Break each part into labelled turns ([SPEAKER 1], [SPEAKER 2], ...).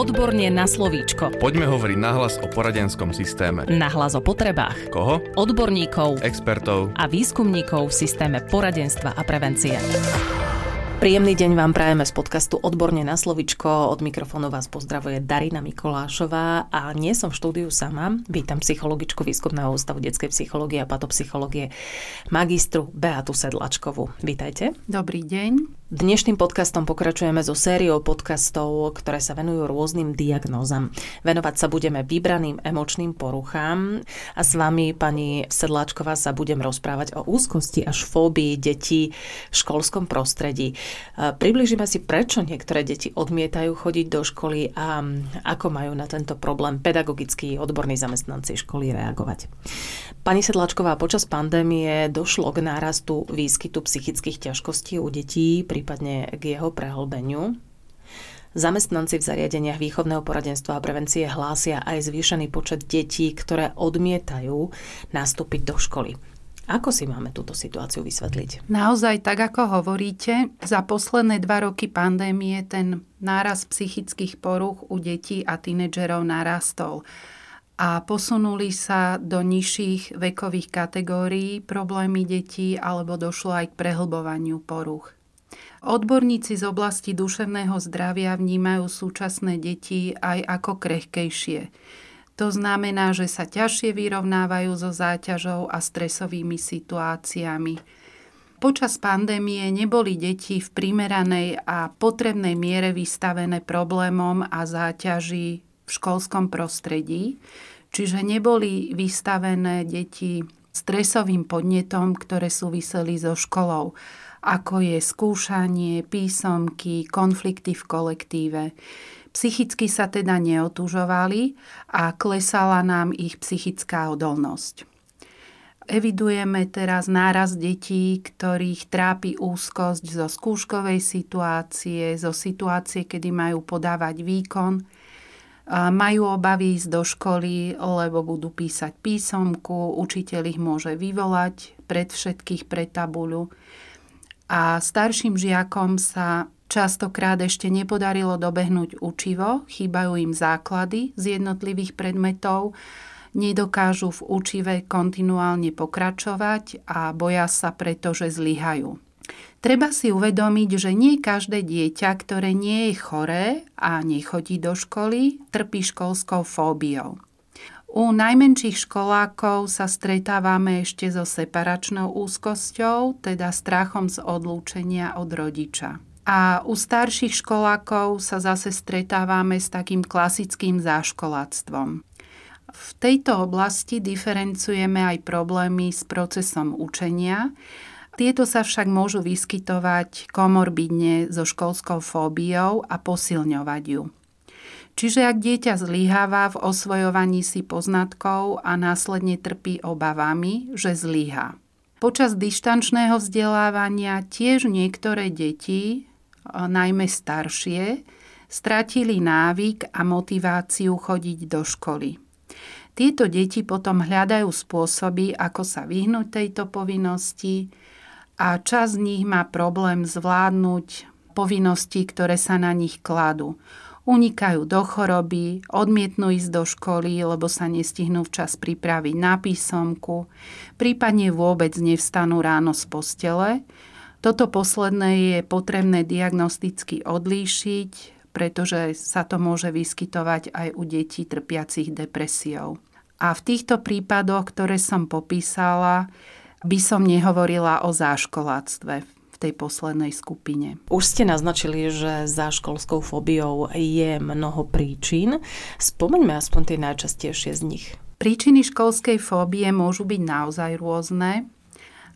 [SPEAKER 1] Odborne na slovíčko.
[SPEAKER 2] Poďme hovoriť nahlas o poradenskom systéme.
[SPEAKER 1] Nahlas o potrebách.
[SPEAKER 2] Koho?
[SPEAKER 1] Odborníkov
[SPEAKER 2] Expertov.
[SPEAKER 1] a výskumníkov v systéme poradenstva a prevencie. Príjemný deň vám prajeme z podcastu Odborne na slovičko. Od mikrofónu vás pozdravuje Darina Mikolášová a nie som v štúdiu sama. Vítam psychologičku Výskumného ústavu detskej psychológie a patopsychológie magistru Beatu Sedlačkovú. Vítajte.
[SPEAKER 3] Dobrý deň.
[SPEAKER 1] Dnešným podcastom pokračujeme so sériou podcastov, ktoré sa venujú rôznym diagnózam. Venovať sa budeme vybraným emočným poruchám a s vami, pani Sedláčková, sa budem rozprávať o úzkosti až fóbii detí v školskom prostredí. Približíme si, prečo niektoré deti odmietajú chodiť do školy a ako majú na tento problém pedagogickí odborní zamestnanci školy reagovať. Pani Sedláčková, počas pandémie došlo k nárastu výskytu psychických ťažkostí u detí pri prípadne k jeho prehlbeniu. Zamestnanci v zariadeniach výchovného poradenstva a prevencie hlásia aj zvýšený počet detí, ktoré odmietajú nastúpiť do školy. Ako si máme túto situáciu vysvetliť?
[SPEAKER 3] Naozaj, tak ako hovoríte, za posledné dva roky pandémie ten náraz psychických poruch u detí a tínedžerov narastol a posunuli sa do nižších vekových kategórií problémy detí alebo došlo aj k prehlbovaniu poruch. Odborníci z oblasti duševného zdravia vnímajú súčasné deti aj ako krehkejšie. To znamená, že sa ťažšie vyrovnávajú so záťažou a stresovými situáciami. Počas pandémie neboli deti v primeranej a potrebnej miere vystavené problémom a záťaži v školskom prostredí, čiže neboli vystavené deti stresovým podnetom, ktoré súviseli so školou ako je skúšanie, písomky, konflikty v kolektíve. Psychicky sa teda neotúžovali a klesala nám ich psychická odolnosť. Evidujeme teraz náraz detí, ktorých trápi úzkosť zo skúškovej situácie, zo situácie, kedy majú podávať výkon, majú obavy ísť do školy, lebo budú písať písomku, učiteľ ich môže vyvolať pred všetkých pred tabuľu a starším žiakom sa častokrát ešte nepodarilo dobehnúť učivo, chýbajú im základy z jednotlivých predmetov, nedokážu v učive kontinuálne pokračovať a boja sa preto, že zlyhajú. Treba si uvedomiť, že nie každé dieťa, ktoré nie je choré a nechodí do školy, trpí školskou fóbiou. U najmenších školákov sa stretávame ešte so separačnou úzkosťou, teda strachom z odlúčenia od rodiča. A u starších školákov sa zase stretávame s takým klasickým záškoláctvom. V tejto oblasti diferencujeme aj problémy s procesom učenia. Tieto sa však môžu vyskytovať komorbidne so školskou fóbiou a posilňovať ju. Čiže ak dieťa zlyháva v osvojovaní si poznatkov a následne trpí obavami, že zlyhá. Počas dištančného vzdelávania tiež niektoré deti, najmä staršie, stratili návyk a motiváciu chodiť do školy. Tieto deti potom hľadajú spôsoby, ako sa vyhnúť tejto povinnosti a čas z nich má problém zvládnuť povinnosti, ktoré sa na nich kladú unikajú do choroby, odmietnú ísť do školy, lebo sa nestihnú včas pripraviť na písomku, prípadne vôbec nevstanú ráno z postele. Toto posledné je potrebné diagnosticky odlíšiť, pretože sa to môže vyskytovať aj u detí trpiacich depresiou. A v týchto prípadoch, ktoré som popísala, by som nehovorila o záškoláctve tej poslednej skupine.
[SPEAKER 1] Už ste naznačili, že za školskou fóbiou je mnoho príčin. Spomeňme aspoň tie najčastejšie z nich.
[SPEAKER 3] Príčiny školskej fóbie môžu byť naozaj rôzne.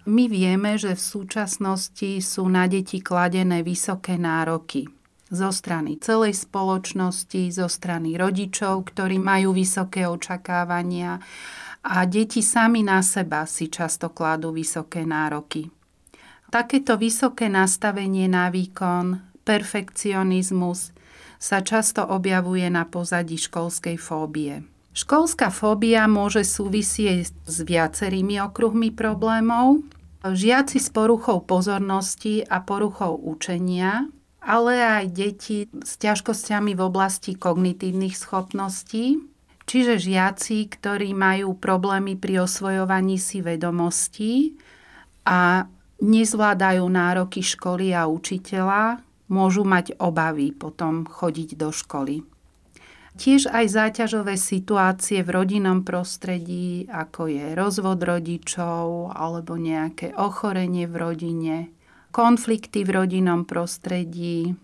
[SPEAKER 3] My vieme, že v súčasnosti sú na deti kladené vysoké nároky zo strany celej spoločnosti, zo strany rodičov, ktorí majú vysoké očakávania a deti sami na seba si často kladú vysoké nároky. Takéto vysoké nastavenie na výkon, perfekcionizmus sa často objavuje na pozadí školskej fóbie. Školská fóbia môže súvisieť s viacerými okruhmi problémov. Žiaci s poruchou pozornosti a poruchou učenia ale aj deti s ťažkosťami v oblasti kognitívnych schopností, čiže žiaci, ktorí majú problémy pri osvojovaní si vedomostí a nezvládajú nároky školy a učiteľa, môžu mať obavy potom chodiť do školy. Tiež aj záťažové situácie v rodinnom prostredí, ako je rozvod rodičov alebo nejaké ochorenie v rodine, konflikty v rodinnom prostredí,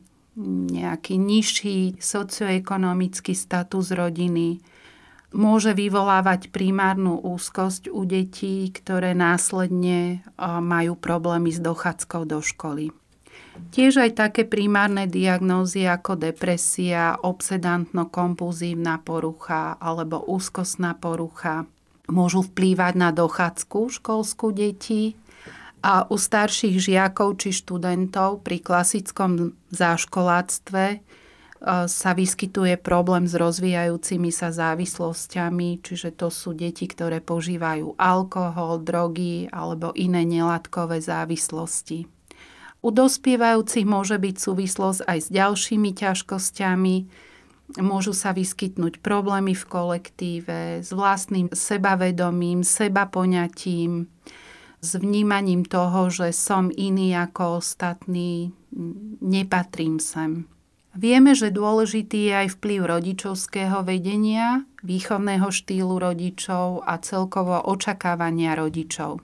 [SPEAKER 3] nejaký nižší socioekonomický status rodiny, môže vyvolávať primárnu úzkosť u detí, ktoré následne majú problémy s dochádzkou do školy. Tiež aj také primárne diagnózy ako depresia, obsedantno-kompulzívna porucha alebo úzkostná porucha môžu vplývať na dochádzku školskú detí a u starších žiakov či študentov pri klasickom záškoláctve sa vyskytuje problém s rozvíjajúcimi sa závislosťami, čiže to sú deti, ktoré požívajú alkohol, drogy alebo iné nelátkové závislosti. U dospievajúcich môže byť súvislosť aj s ďalšími ťažkosťami, môžu sa vyskytnúť problémy v kolektíve s vlastným sebavedomím, sebapoňatím, s vnímaním toho, že som iný ako ostatní, nepatrím sem. Vieme, že dôležitý je aj vplyv rodičovského vedenia, výchovného štýlu rodičov a celkovo očakávania rodičov.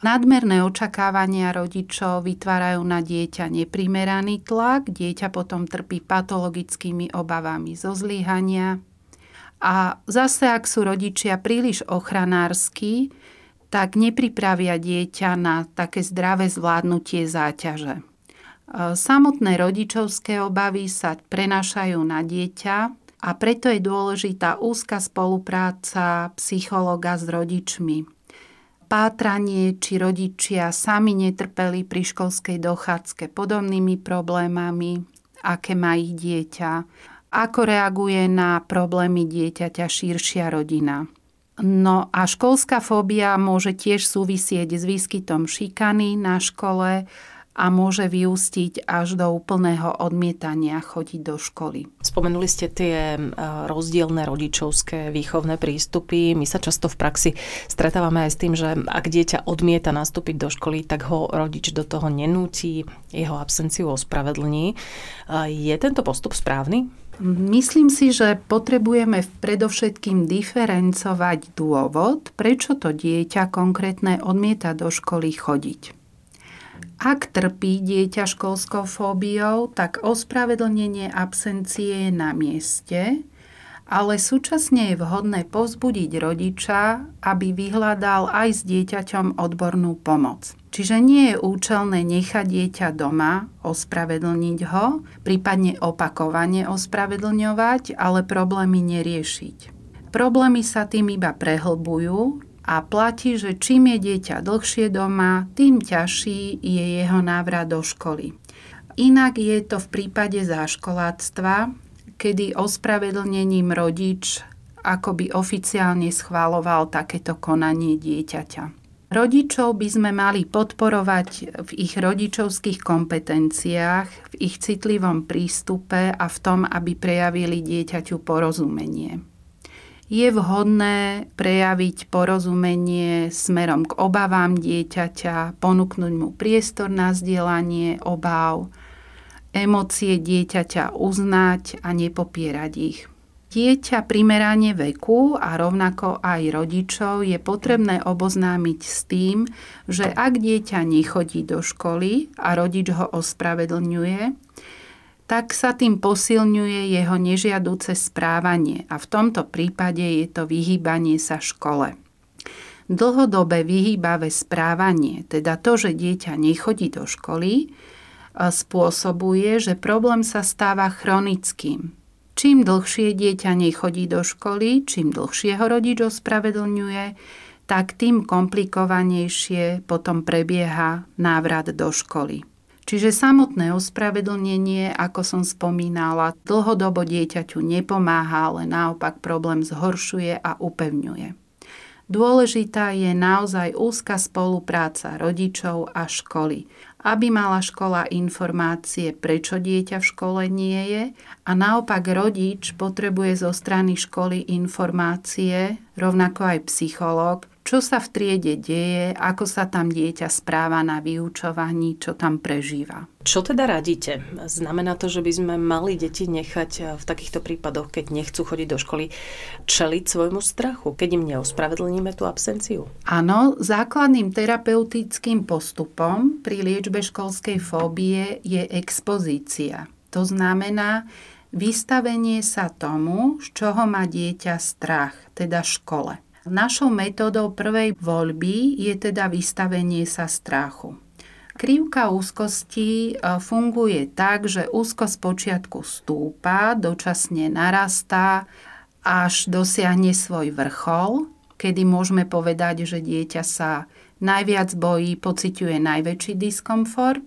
[SPEAKER 3] Nadmerné očakávania rodičov vytvárajú na dieťa neprimeraný tlak, dieťa potom trpí patologickými obavami zo zlyhania. A zase, ak sú rodičia príliš ochranársky, tak nepripravia dieťa na také zdravé zvládnutie záťaže. E, samotné rodičovské obavy sa prenašajú na dieťa a preto je dôležitá úzka spolupráca psychologa s rodičmi. Pátranie, či rodičia sami netrpeli pri školskej dochádzke podobnými problémami, aké má ich dieťa, ako reaguje na problémy dieťaťa širšia rodina. No a školská fóbia môže tiež súvisieť s výskytom šikany na škole a môže vyústiť až do úplného odmietania chodiť do školy.
[SPEAKER 1] Spomenuli ste tie rozdielne rodičovské výchovné prístupy. My sa často v praxi stretávame aj s tým, že ak dieťa odmieta nastúpiť do školy, tak ho rodič do toho nenúti, jeho absenciu ospravedlní. Je tento postup správny?
[SPEAKER 3] Myslím si, že potrebujeme predovšetkým diferencovať dôvod, prečo to dieťa konkrétne odmieta do školy chodiť. Ak trpí dieťa školskou fóbiou, tak ospravedlnenie absencie je na mieste, ale súčasne je vhodné povzbudiť rodiča, aby vyhľadal aj s dieťaťom odbornú pomoc. Čiže nie je účelné nechať dieťa doma, ospravedlniť ho, prípadne opakovane ospravedlňovať, ale problémy neriešiť. Problémy sa tým iba prehlbujú a platí, že čím je dieťa dlhšie doma, tým ťažší je jeho návrat do školy. Inak je to v prípade záškoláctva, kedy ospravedlnením rodič akoby oficiálne schváloval takéto konanie dieťaťa. Rodičov by sme mali podporovať v ich rodičovských kompetenciách, v ich citlivom prístupe a v tom, aby prejavili dieťaťu porozumenie. Je vhodné prejaviť porozumenie smerom k obavám dieťaťa, ponúknuť mu priestor na zdieľanie obáv, emócie dieťaťa uznať a nepopierať ich. Dieťa primerane veku a rovnako aj rodičov je potrebné oboznámiť s tým, že ak dieťa nechodí do školy a rodič ho ospravedlňuje, tak sa tým posilňuje jeho nežiaduce správanie a v tomto prípade je to vyhýbanie sa škole. Dlhodobé vyhýbavé správanie, teda to, že dieťa nechodí do školy, spôsobuje, že problém sa stáva chronickým. Čím dlhšie dieťa nechodí do školy, čím dlhšie ho rodič ospravedlňuje, tak tým komplikovanejšie potom prebieha návrat do školy. Čiže samotné ospravedlnenie, ako som spomínala, dlhodobo dieťaťu nepomáha, ale naopak problém zhoršuje a upevňuje. Dôležitá je naozaj úzka spolupráca rodičov a školy, aby mala škola informácie, prečo dieťa v škole nie je a naopak rodič potrebuje zo strany školy informácie, rovnako aj psychológ, čo sa v triede deje, ako sa tam dieťa správa na vyučovaní, čo tam prežíva.
[SPEAKER 1] Čo teda radíte? Znamená to, že by sme mali deti nechať v takýchto prípadoch, keď nechcú chodiť do školy, čeliť svojmu strachu, keď im neospravedlníme tú absenciu?
[SPEAKER 3] Áno, základným terapeutickým postupom pri liečbe školskej fóbie je expozícia. To znamená vystavenie sa tomu, z čoho má dieťa strach, teda škole. Našou metódou prvej voľby je teda vystavenie sa strachu. Krivka úzkosti e, funguje tak, že úzkosť počiatku stúpa, dočasne narastá, až dosiahne svoj vrchol, kedy môžeme povedať, že dieťa sa najviac bojí, pociťuje najväčší diskomfort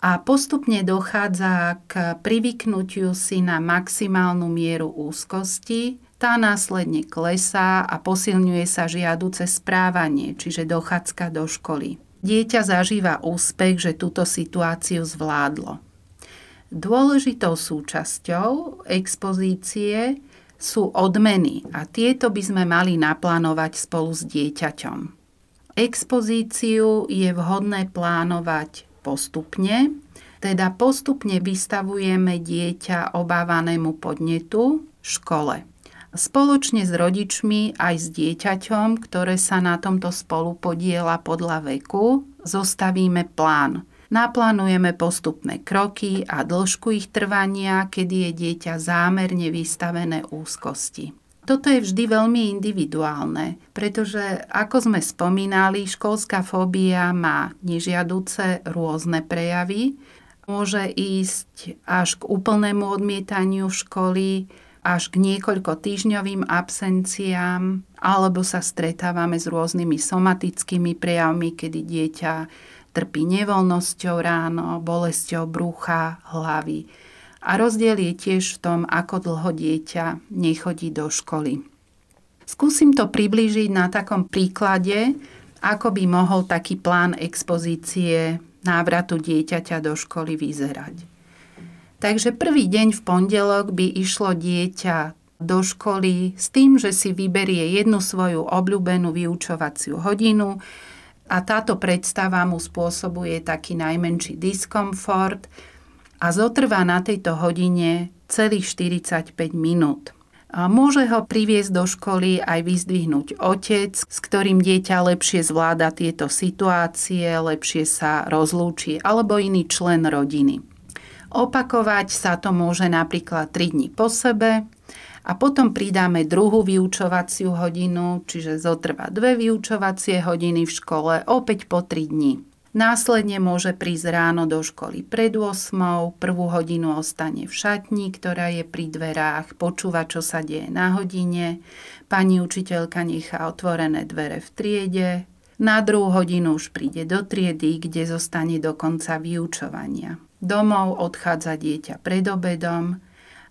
[SPEAKER 3] a postupne dochádza k privyknutiu si na maximálnu mieru úzkosti, tá následne klesá a posilňuje sa žiaduce správanie, čiže dochádzka do školy. Dieťa zažíva úspech, že túto situáciu zvládlo. Dôležitou súčasťou expozície sú odmeny a tieto by sme mali naplánovať spolu s dieťaťom. Expozíciu je vhodné plánovať postupne, teda postupne vystavujeme dieťa obávanému podnetu škole spoločne s rodičmi aj s dieťaťom, ktoré sa na tomto spolu podiela podľa veku, zostavíme plán. Naplánujeme postupné kroky a dĺžku ich trvania, kedy je dieťa zámerne vystavené úzkosti. Toto je vždy veľmi individuálne, pretože ako sme spomínali, školská fóbia má nežiaduce rôzne prejavy. Môže ísť až k úplnému odmietaniu školy, až k niekoľko týždňovým absenciám, alebo sa stretávame s rôznymi somatickými prejavmi, kedy dieťa trpí nevoľnosťou ráno, bolesťou brucha, hlavy. A rozdiel je tiež v tom, ako dlho dieťa nechodí do školy. Skúsim to priblížiť na takom príklade, ako by mohol taký plán expozície návratu dieťaťa do školy vyzerať. Takže prvý deň v pondelok by išlo dieťa do školy s tým, že si vyberie jednu svoju obľúbenú vyučovaciu hodinu a táto predstava mu spôsobuje taký najmenší diskomfort a zotrvá na tejto hodine celých 45 minút. A môže ho priviesť do školy aj vyzdvihnúť otec, s ktorým dieťa lepšie zvláda tieto situácie, lepšie sa rozlúči, alebo iný člen rodiny. Opakovať sa to môže napríklad 3 dní po sebe a potom pridáme druhú vyučovaciu hodinu, čiže zotrvá dve vyučovacie hodiny v škole opäť po 3 dní. Následne môže prísť ráno do školy pred 8, prvú hodinu ostane v šatni, ktorá je pri dverách, počúva, čo sa deje na hodine, pani učiteľka nechá otvorené dvere v triede, na druhú hodinu už príde do triedy, kde zostane do konca vyučovania. Domov odchádza dieťa pred obedom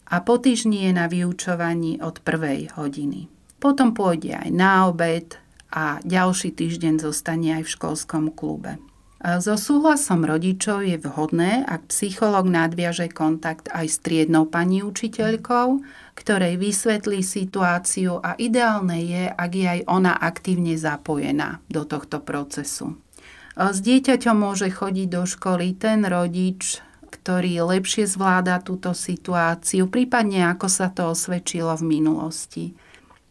[SPEAKER 3] a po týždni je na vyučovaní od prvej hodiny. Potom pôjde aj na obed a ďalší týždeň zostane aj v školskom klube. So súhlasom rodičov je vhodné, ak psycholog nadviaže kontakt aj s triednou pani učiteľkou, ktorej vysvetlí situáciu a ideálne je, ak je aj ona aktívne zapojená do tohto procesu. S dieťaťom môže chodiť do školy ten rodič, ktorý lepšie zvláda túto situáciu, prípadne ako sa to osvedčilo v minulosti.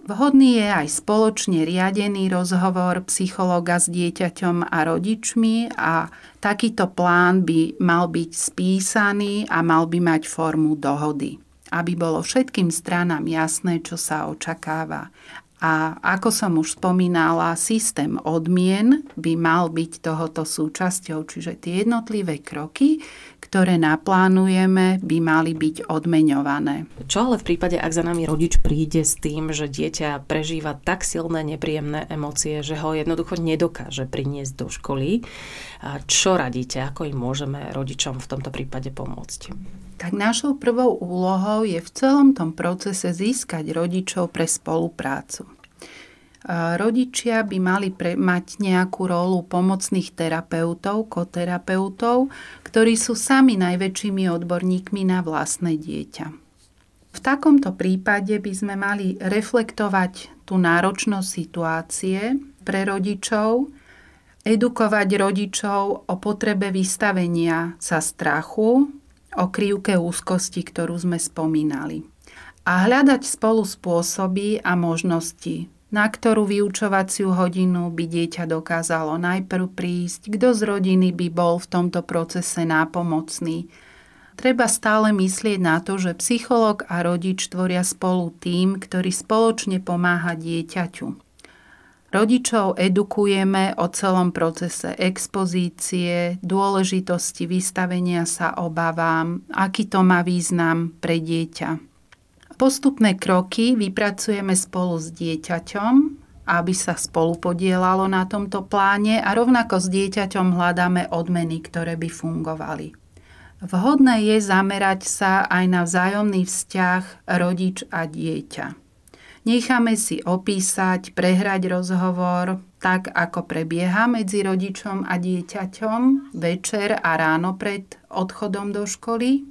[SPEAKER 3] Vhodný je aj spoločne riadený rozhovor psychologa s dieťaťom a rodičmi a takýto plán by mal byť spísaný a mal by mať formu dohody aby bolo všetkým stranám jasné, čo sa očakáva. A ako som už spomínala, systém odmien by mal byť tohoto súčasťou, čiže tie jednotlivé kroky, ktoré naplánujeme, by mali byť odmeňované.
[SPEAKER 1] Čo ale v prípade, ak za nami rodič príde s tým, že dieťa prežíva tak silné nepríjemné emócie, že ho jednoducho nedokáže priniesť do školy, čo radíte, ako im môžeme rodičom v tomto prípade pomôcť?
[SPEAKER 3] Tak našou prvou úlohou je v celom tom procese získať rodičov pre spoluprácu. Rodičia by mali pre, mať nejakú rolu pomocných terapeutov, koterapeutov, ktorí sú sami najväčšími odborníkmi na vlastné dieťa. V takomto prípade by sme mali reflektovať tú náročnosť situácie pre rodičov, edukovať rodičov o potrebe vystavenia sa strachu, o krivke úzkosti, ktorú sme spomínali. A hľadať spolu spôsoby a možnosti, na ktorú vyučovaciu hodinu by dieťa dokázalo najprv prísť, kto z rodiny by bol v tomto procese nápomocný. Treba stále myslieť na to, že psychológ a rodič tvoria spolu tým, ktorý spoločne pomáha dieťaťu. Rodičov edukujeme o celom procese expozície, dôležitosti vystavenia sa obavám, aký to má význam pre dieťa. Postupné kroky vypracujeme spolu s dieťaťom, aby sa spolu podielalo na tomto pláne a rovnako s dieťaťom hľadáme odmeny, ktoré by fungovali. Vhodné je zamerať sa aj na vzájomný vzťah rodič a dieťa. Necháme si opísať, prehrať rozhovor tak, ako prebieha medzi rodičom a dieťaťom večer a ráno pred odchodom do školy,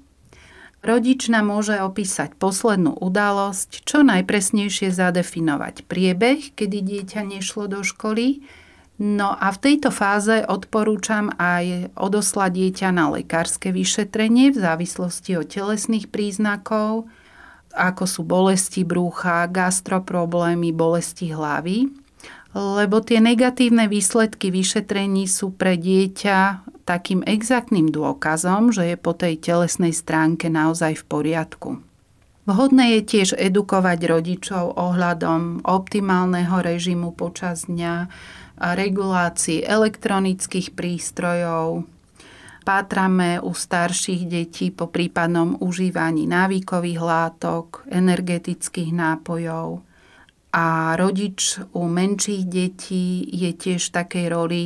[SPEAKER 3] Rodič nám môže opísať poslednú udalosť, čo najpresnejšie zadefinovať priebeh, kedy dieťa nešlo do školy. No a v tejto fáze odporúčam aj odoslať dieťa na lekárske vyšetrenie v závislosti od telesných príznakov, ako sú bolesti brúcha, gastroproblémy, bolesti hlavy lebo tie negatívne výsledky vyšetrení sú pre dieťa takým exaktným dôkazom, že je po tej telesnej stránke naozaj v poriadku. Vhodné je tiež edukovať rodičov ohľadom optimálneho režimu počas dňa, regulácii elektronických prístrojov, pátrame u starších detí po prípadnom užívaní návykových látok, energetických nápojov, a rodič u menších detí je tiež v takej roli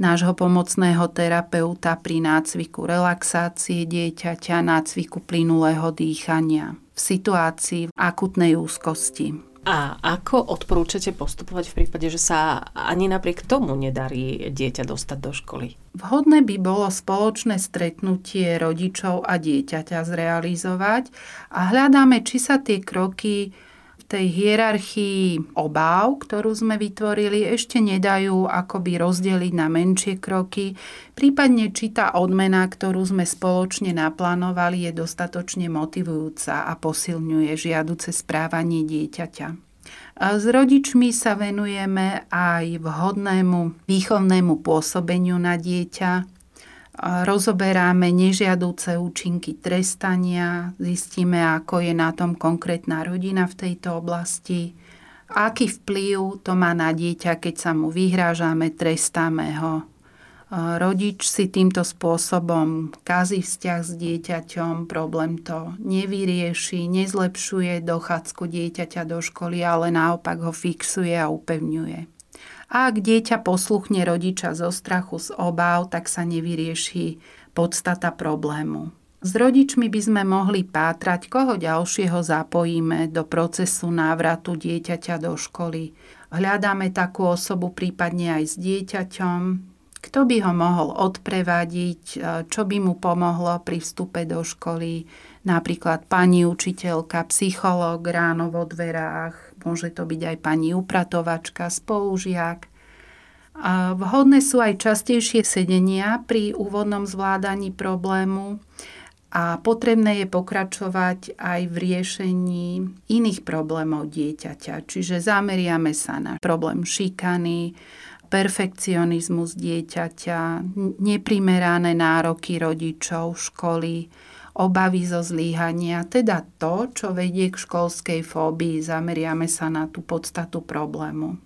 [SPEAKER 3] nášho pomocného terapeuta pri nácviku relaxácie dieťaťa, nácviku plynulého dýchania v situácii akutnej úzkosti.
[SPEAKER 1] A ako odporúčate postupovať v prípade, že sa ani napriek tomu nedarí dieťa dostať do školy?
[SPEAKER 3] Vhodné by bolo spoločné stretnutie rodičov a dieťaťa zrealizovať a hľadáme, či sa tie kroky tej hierarchii obáv, ktorú sme vytvorili, ešte nedajú akoby rozdeliť na menšie kroky, prípadne či tá odmena, ktorú sme spoločne naplánovali, je dostatočne motivujúca a posilňuje žiaduce správanie dieťaťa. S rodičmi sa venujeme aj vhodnému výchovnému pôsobeniu na dieťa, rozoberáme nežiadúce účinky trestania, zistíme, ako je na tom konkrétna rodina v tejto oblasti, aký vplyv to má na dieťa, keď sa mu vyhrážame, trestáme ho. Rodič si týmto spôsobom kazí vzťah s dieťaťom, problém to nevyrieši, nezlepšuje dochádzku dieťaťa do školy, ale naopak ho fixuje a upevňuje. A ak dieťa posluchne rodiča zo strachu, z obáv, tak sa nevyrieši podstata problému. S rodičmi by sme mohli pátrať, koho ďalšieho zapojíme do procesu návratu dieťaťa do školy. Hľadáme takú osobu prípadne aj s dieťaťom, kto by ho mohol odprevadiť, čo by mu pomohlo pri vstupe do školy, napríklad pani učiteľka, psychológ ráno vo dverách, môže to byť aj pani upratovačka, spolužiak. A vhodné sú aj častejšie sedenia pri úvodnom zvládaní problému a potrebné je pokračovať aj v riešení iných problémov dieťaťa. Čiže zameriame sa na problém šikany, perfekcionizmus dieťaťa, neprimerané nároky rodičov, školy, obavy zo zlíhania, teda to, čo vedie k školskej fóbii. Zameriame sa na tú podstatu problému.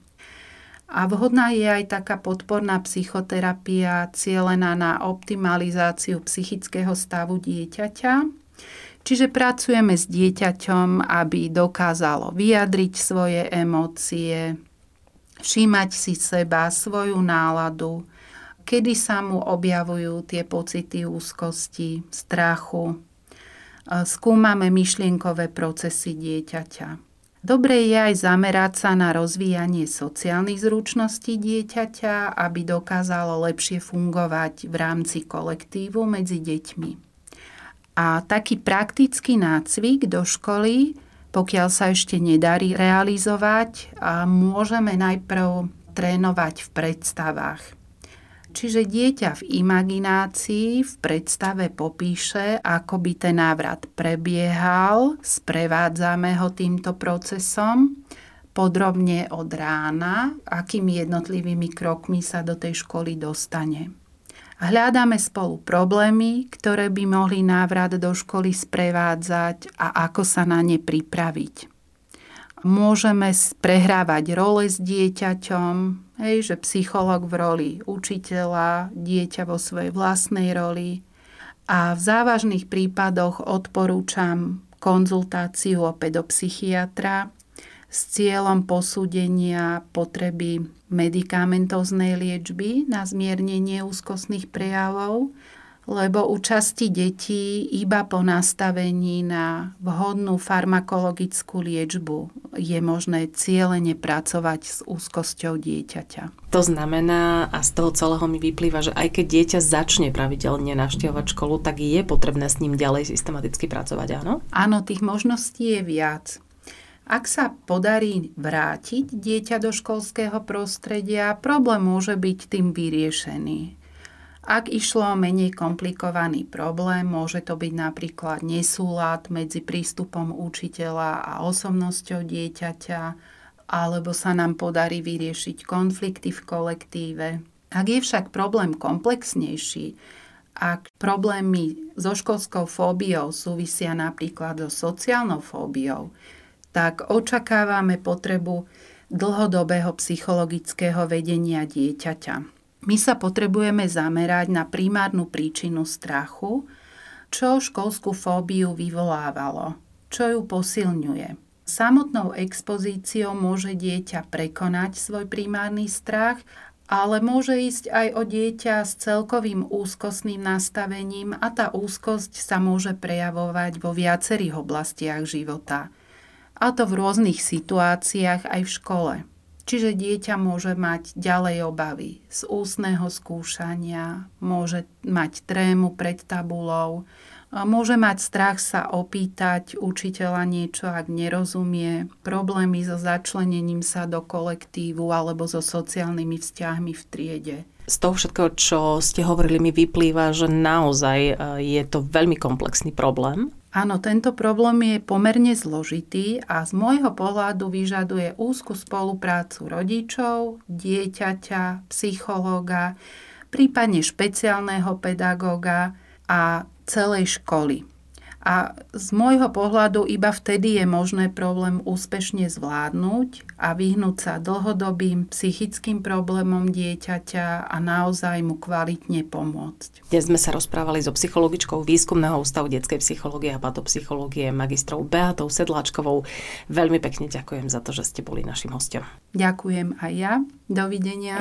[SPEAKER 3] A vhodná je aj taká podporná psychoterapia cielená na optimalizáciu psychického stavu dieťaťa. Čiže pracujeme s dieťaťom, aby dokázalo vyjadriť svoje emócie, všímať si seba, svoju náladu, kedy sa mu objavujú tie pocity úzkosti, strachu. Skúmame myšlienkové procesy dieťaťa. Dobre je aj zamerať sa na rozvíjanie sociálnych zručností dieťaťa, aby dokázalo lepšie fungovať v rámci kolektívu medzi deťmi. A taký praktický nácvik do školy, pokiaľ sa ešte nedarí realizovať, môžeme najprv trénovať v predstavách. Čiže dieťa v imaginácii, v predstave popíše, ako by ten návrat prebiehal, sprevádzame ho týmto procesom, podrobne od rána, akými jednotlivými krokmi sa do tej školy dostane. Hľadáme spolu problémy, ktoré by mohli návrat do školy sprevádzať a ako sa na ne pripraviť. Môžeme prehrávať role s dieťaťom, hej, že psycholog v roli učiteľa, dieťa vo svojej vlastnej roli. A v závažných prípadoch odporúčam konzultáciu o pedopsychiatra s cieľom posúdenia potreby medikamentoznej liečby na zmiernenie úzkostných prejavov lebo u časti detí iba po nastavení na vhodnú farmakologickú liečbu je možné cieľene pracovať s úzkosťou dieťaťa.
[SPEAKER 1] To znamená, a z toho celého mi vyplýva, že aj keď dieťa začne pravidelne navštevovať školu, tak je potrebné s ním ďalej systematicky pracovať, áno?
[SPEAKER 3] Áno, tých možností je viac. Ak sa podarí vrátiť dieťa do školského prostredia, problém môže byť tým vyriešený. Ak išlo o menej komplikovaný problém, môže to byť napríklad nesúlad medzi prístupom učiteľa a osobnosťou dieťaťa, alebo sa nám podarí vyriešiť konflikty v kolektíve. Ak je však problém komplexnejší, ak problémy so školskou fóbiou súvisia napríklad so sociálnou fóbiou, tak očakávame potrebu dlhodobého psychologického vedenia dieťaťa. My sa potrebujeme zamerať na primárnu príčinu strachu, čo školskú fóbiu vyvolávalo, čo ju posilňuje. Samotnou expozíciou môže dieťa prekonať svoj primárny strach, ale môže ísť aj o dieťa s celkovým úzkostným nastavením a tá úzkosť sa môže prejavovať vo viacerých oblastiach života. A to v rôznych situáciách aj v škole. Čiže dieťa môže mať ďalej obavy z ústneho skúšania, môže mať trému pred tabulou, môže mať strach sa opýtať učiteľa niečo, ak nerozumie, problémy so začlenením sa do kolektívu alebo so sociálnymi vzťahmi v triede.
[SPEAKER 1] Z toho všetkého, čo ste hovorili, mi vyplýva, že naozaj e, je to veľmi komplexný problém
[SPEAKER 3] Áno, tento problém je pomerne zložitý a z môjho pohľadu vyžaduje úzku spoluprácu rodičov, dieťaťa, psychológa, prípadne špeciálneho pedagóga a celej školy. A z môjho pohľadu iba vtedy je možné problém úspešne zvládnuť a vyhnúť sa dlhodobým psychickým problémom dieťaťa a naozaj mu kvalitne pomôcť.
[SPEAKER 1] Dnes sme sa rozprávali so psychologičkou Výskumného ústavu detskej psychológie a patopsychológie magistrou Beatou Sedláčkovou. Veľmi pekne ďakujem za to, že ste boli našim hostom.
[SPEAKER 3] Ďakujem aj ja. Dovidenia.